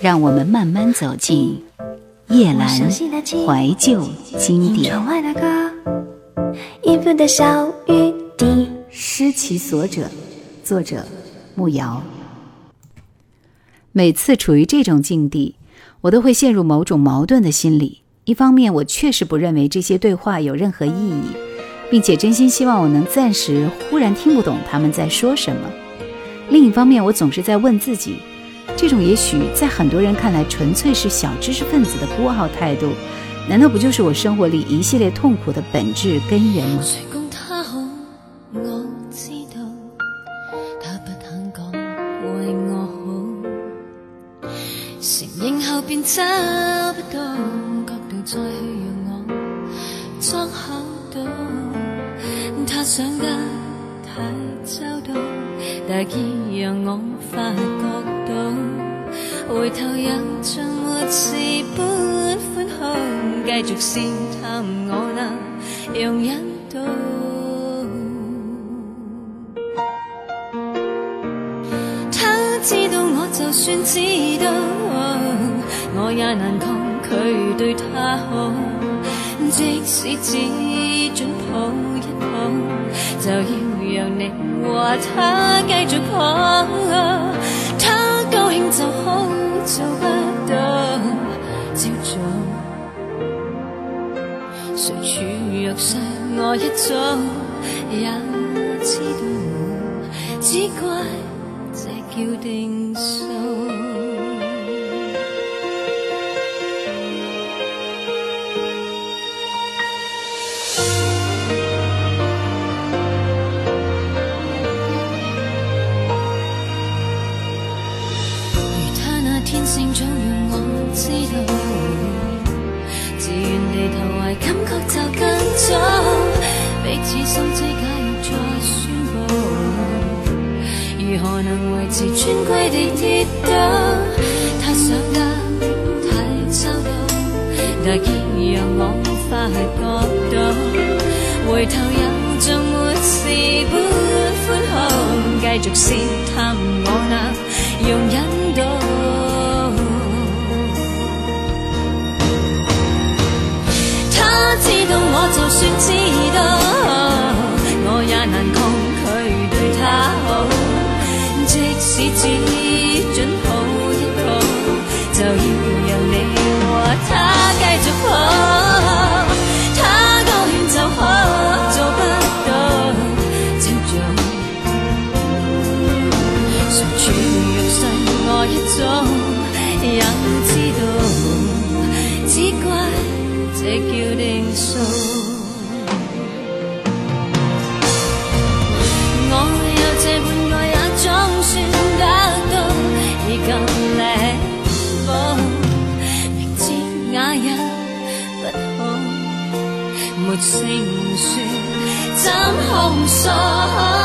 让我们慢慢走进叶阑怀旧经典。失其所者，作者木瑶。每次处于这种境地，我都会陷入某种矛盾的心理。一方面，我确实不认为这些对话有任何意义，并且真心希望我能暂时忽然听不懂他们在说什么；另一方面，我总是在问自己。这种也许在很多人看来纯粹是小知识分子的孤傲态度，难道不就是我生活里一系列痛苦的本质根源吗？承认后便找不到角度再去让我装好到，他想得太周到，大意让我发觉到。回头也像没事般宽胸，继续试探我那容忍度。他知道我就算知道，我也难抗拒对他好。即使只准抱一抱，就要让你和他继续抱。高兴就好，做不到照做。谁处弱势，我一早也知道，只怪这叫定数。怎控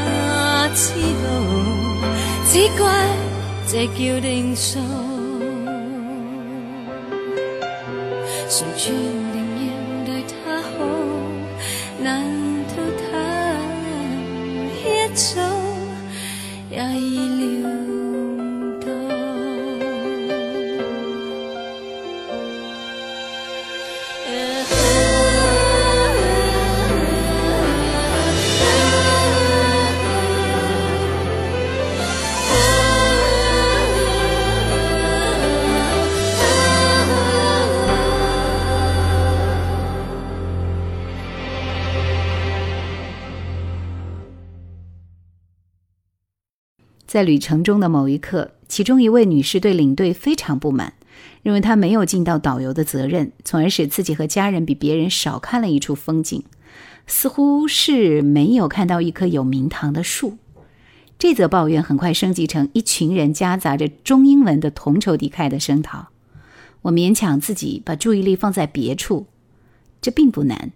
也知道，只怪这叫定数。在旅程中的某一刻，其中一位女士对领队非常不满，认为他没有尽到导游的责任，从而使自己和家人比别人少看了一处风景，似乎是没有看到一棵有名堂的树。这则抱怨很快升级成一群人夹杂着中英文的同仇敌忾的声讨。我勉强自己把注意力放在别处，这并不难，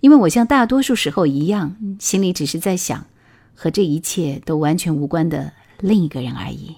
因为我像大多数时候一样，心里只是在想和这一切都完全无关的另一个人而已。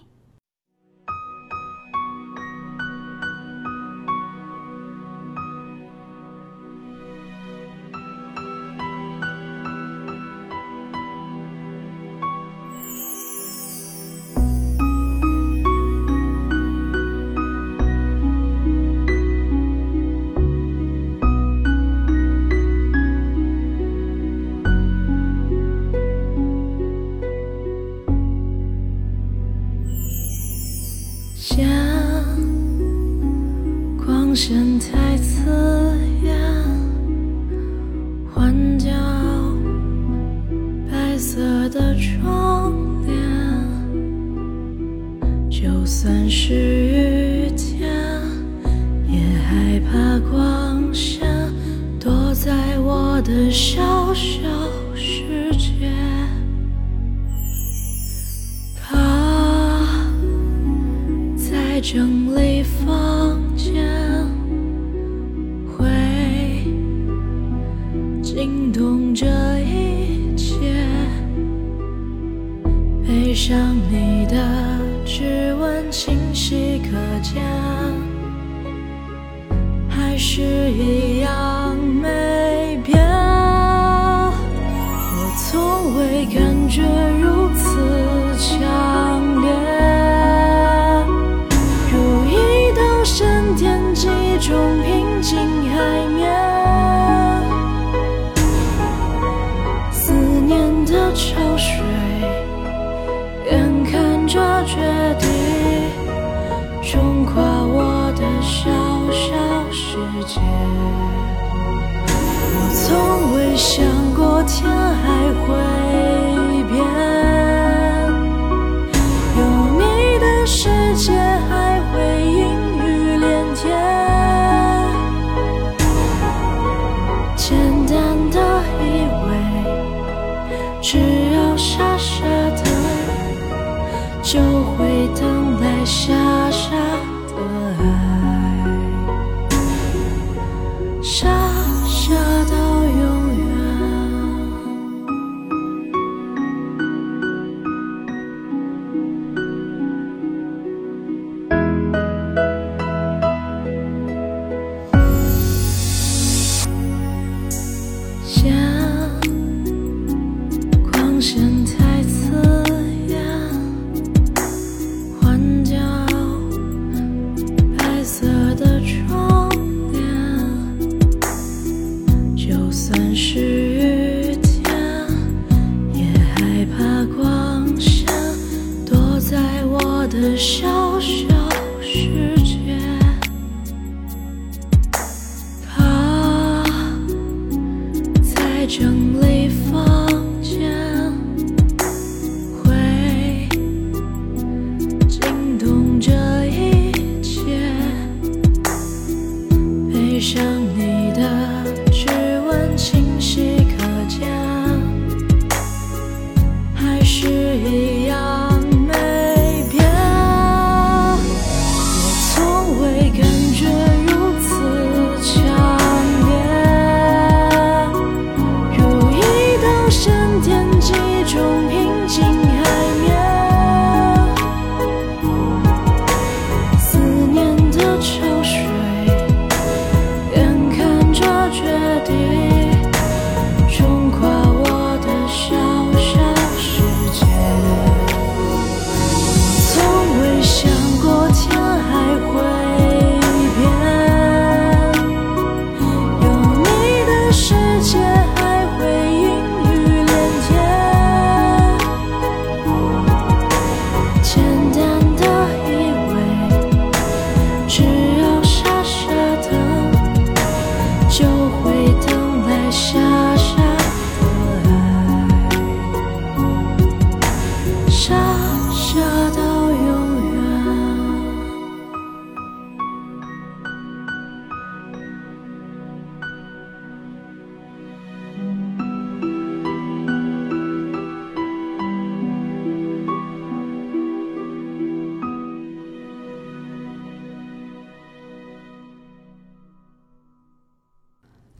的小小世界，他在整理房间，会惊动这一切。背上你的指纹清晰可见，还是一样从未想过天还会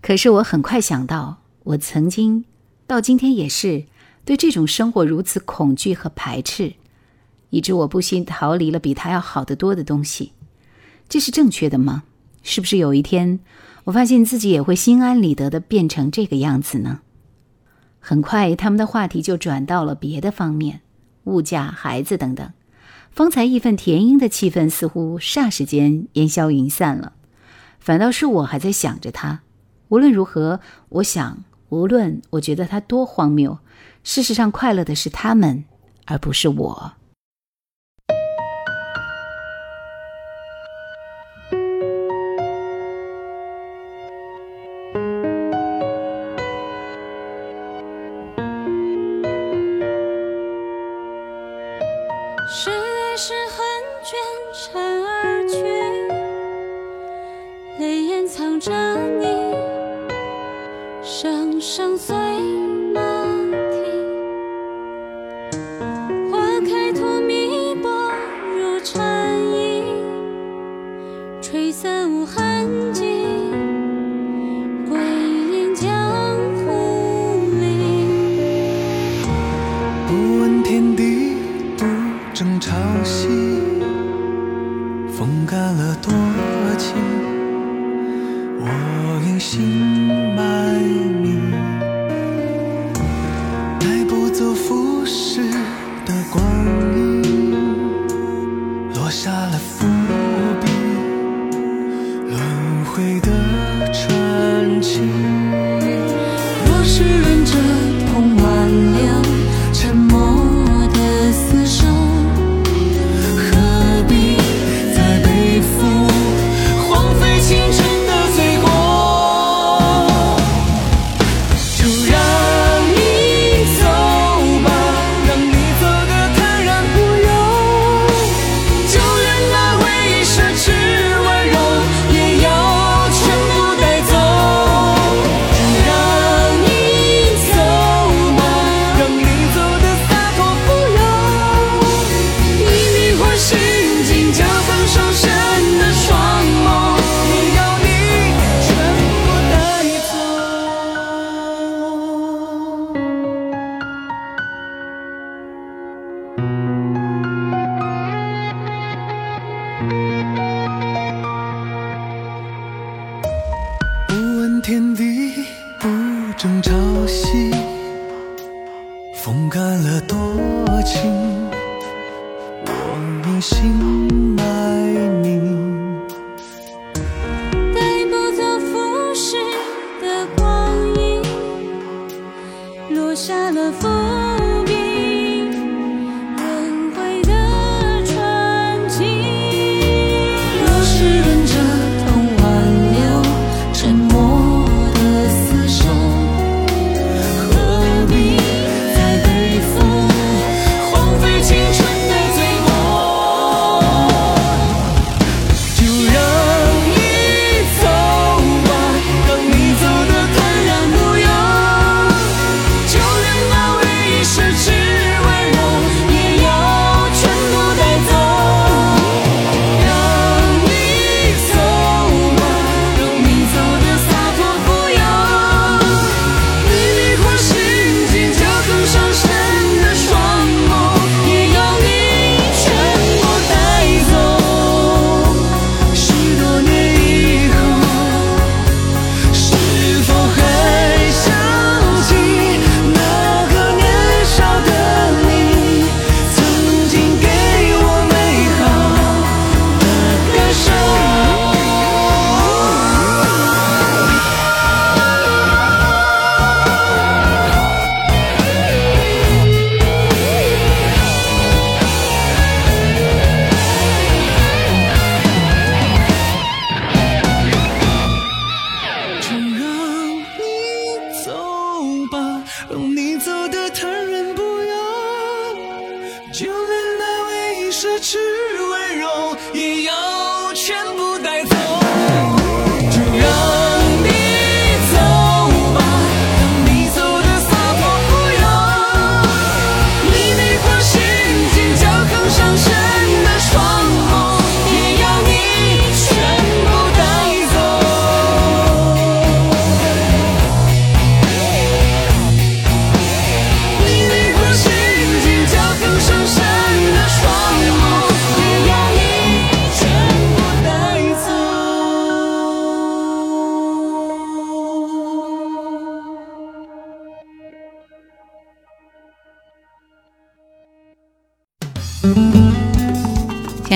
可是我很快想到，我曾经到今天也是对这种生活如此恐惧和排斥，以致我不惜逃离了比他要好得多的东西。这是正确的吗？是不是有一天我发现自己也会心安理得的变成这个样子呢？很快，他们的话题就转到了别的方面，物价、孩子等等。方才义愤填膺的气氛似乎霎时间烟消云散了，反倒是我还在想着他。无论如何，我想，无论我觉得它多荒谬，事实上，快乐的是他们，而不是我。息，风干了多情，我隐心埋名。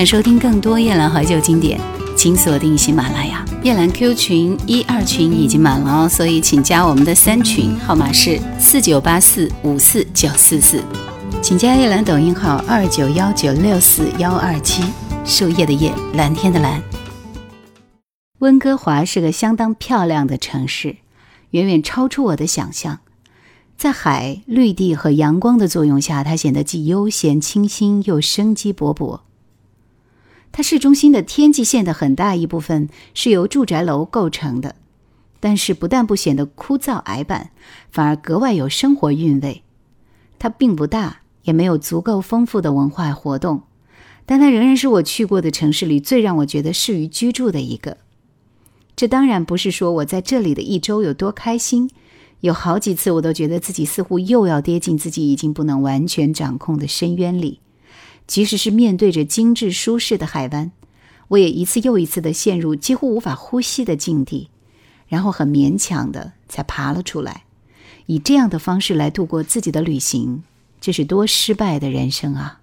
收听更多夜兰怀旧经典，请锁定喜马拉雅。夜兰 Q 群一二群已经满了哦，所以请加我们的三群，号码是四九八四五四九四四。请加夜兰抖音号二九幺九六四幺二七。树叶的叶，蓝天的蓝。温哥华是个相当漂亮的城市，远远超出我的想象。在海、绿地和阳光的作用下，它显得既悠闲清新又生机勃勃。它市中心的天际线的很大一部分是由住宅楼构成的，但是不但不显得枯燥矮板，反而格外有生活韵味。它并不大，也没有足够丰富的文化活动，但它仍然是我去过的城市里最让我觉得适于居住的一个。这当然不是说我在这里的一周有多开心。有好几次，我都觉得自己似乎又要跌进自己已经不能完全掌控的深渊里。即使是面对着精致舒适的海湾，我也一次又一次的陷入几乎无法呼吸的境地，然后很勉强的才爬了出来。以这样的方式来度过自己的旅行，这是多失败的人生啊！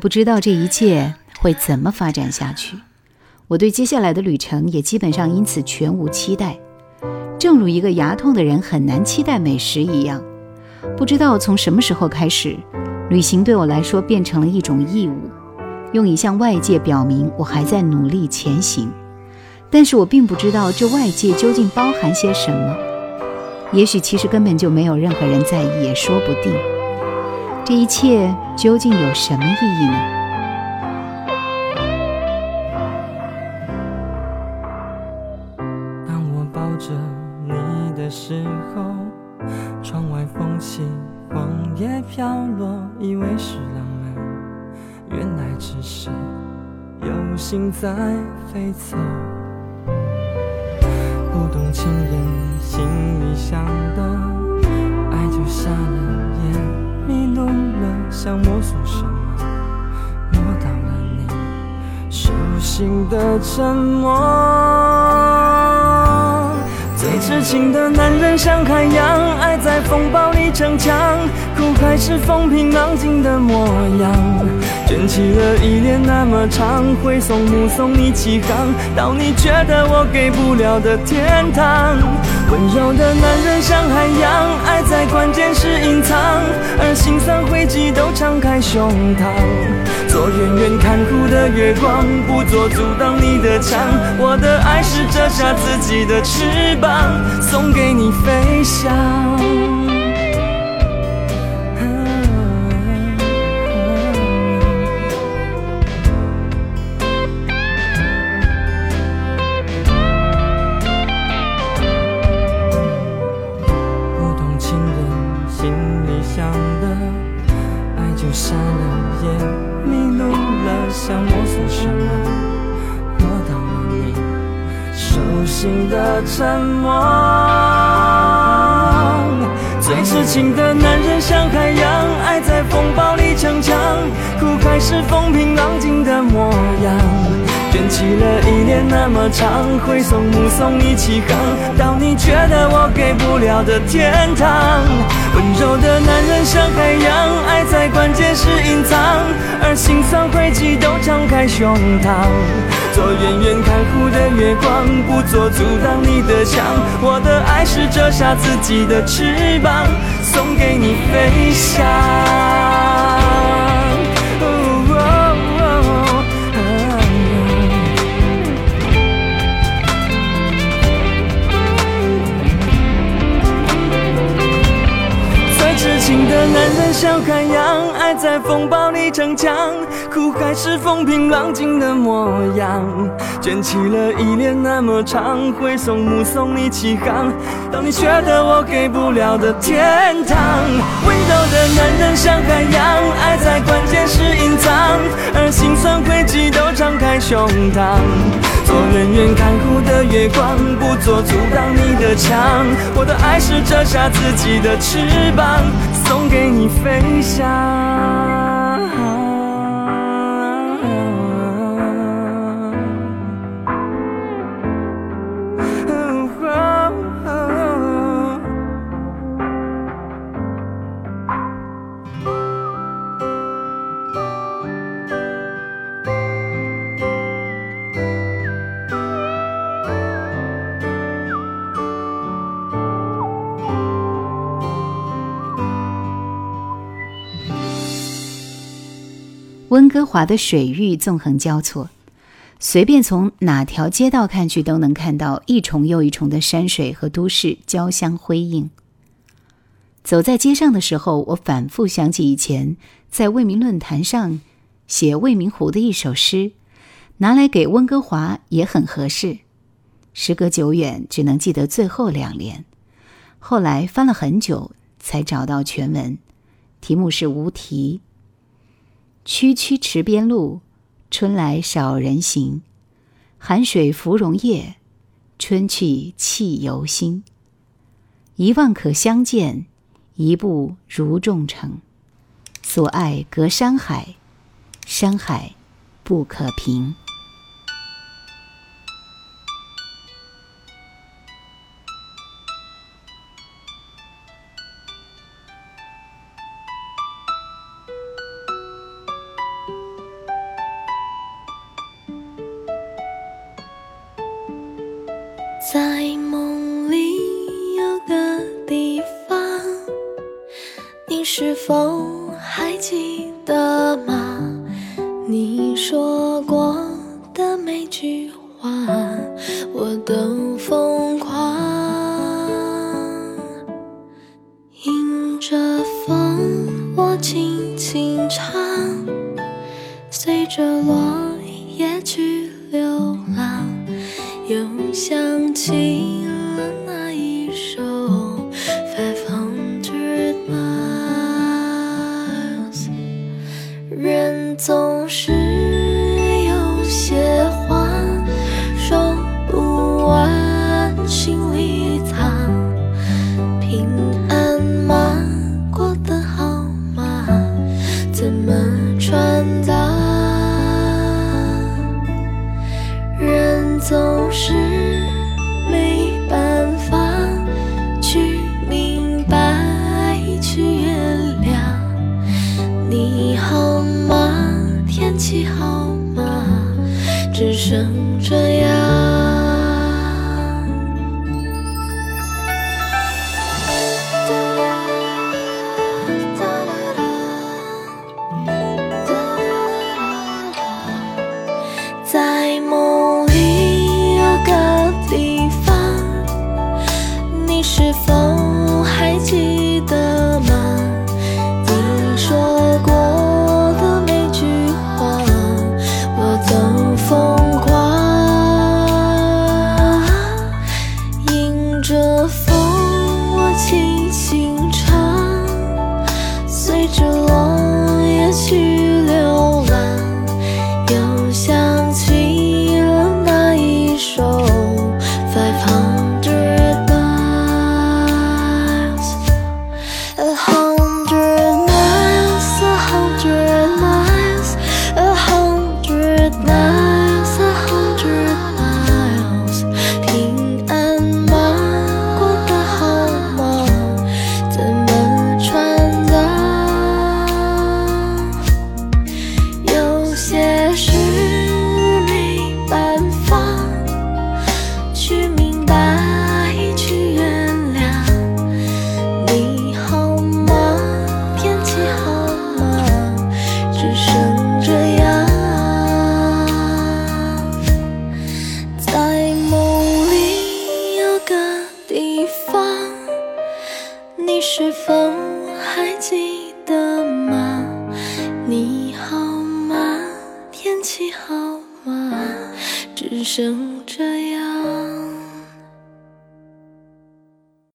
不知道这一切会怎么发展下去，我对接下来的旅程也基本上因此全无期待，正如一个牙痛的人很难期待美食一样。不知道从什么时候开始，旅行对我来说变成了一种义务，用以向外界表明我还在努力前行。但是我并不知道这外界究竟包含些什么，也许其实根本就没有任何人在意，也说不定。这一切究竟有什么意义呢？当我抱着你的时候，窗外风起，黄叶飘落，以为是浪漫，原来只是有心在飞走。不懂情人心里想的，心的沉默。最痴情的男人像海洋，爱在风暴里逞强，苦海是风平浪静的模样。卷起了依恋那么长，挥送目送你起航，到你觉得我给不了的天堂。温柔的男人像海洋，爱在关键时隐藏，而心酸汇集都敞开胸膛。做远远看护的月光，不做阻挡你的墙。我的爱是折下自己的翅膀，送给你飞翔。沉默。最痴情的男人像海洋，爱在风暴里逞强，苦海是风平浪静的模样。卷起了依恋那么长，挥送目送你起航，到你觉得我给不了的天堂。温柔的男人像海洋，爱在关键时隐藏，而心酸汇集都敞开胸膛。做远远看护的月光，不做阻挡你的墙。我的爱是折下自己的翅膀，送给你飞翔。在风暴里逞强，苦海是风平浪静的模样。卷起了依恋那么长，会送目送你起航，到你觉得我给不了的天堂。温柔的男人像海洋，爱在关键时隐藏，而心酸汇集都敞开胸膛。做远远看护的月光，不做阻挡你的墙。我的爱是折下自己的翅膀，送给你飞翔。温哥华的水域纵横交错，随便从哪条街道看去，都能看到一重又一重的山水和都市交相辉映。走在街上的时候，我反复想起以前在未名论坛上写未名湖的一首诗，拿来给温哥华也很合适。时隔久远，只能记得最后两联。后来翻了很久，才找到全文，题目是无题。区区池边路，春来少人行。寒水芙蓉叶，春去气犹新。一望可相见，一步如众城。所爱隔山海，山海不可平。我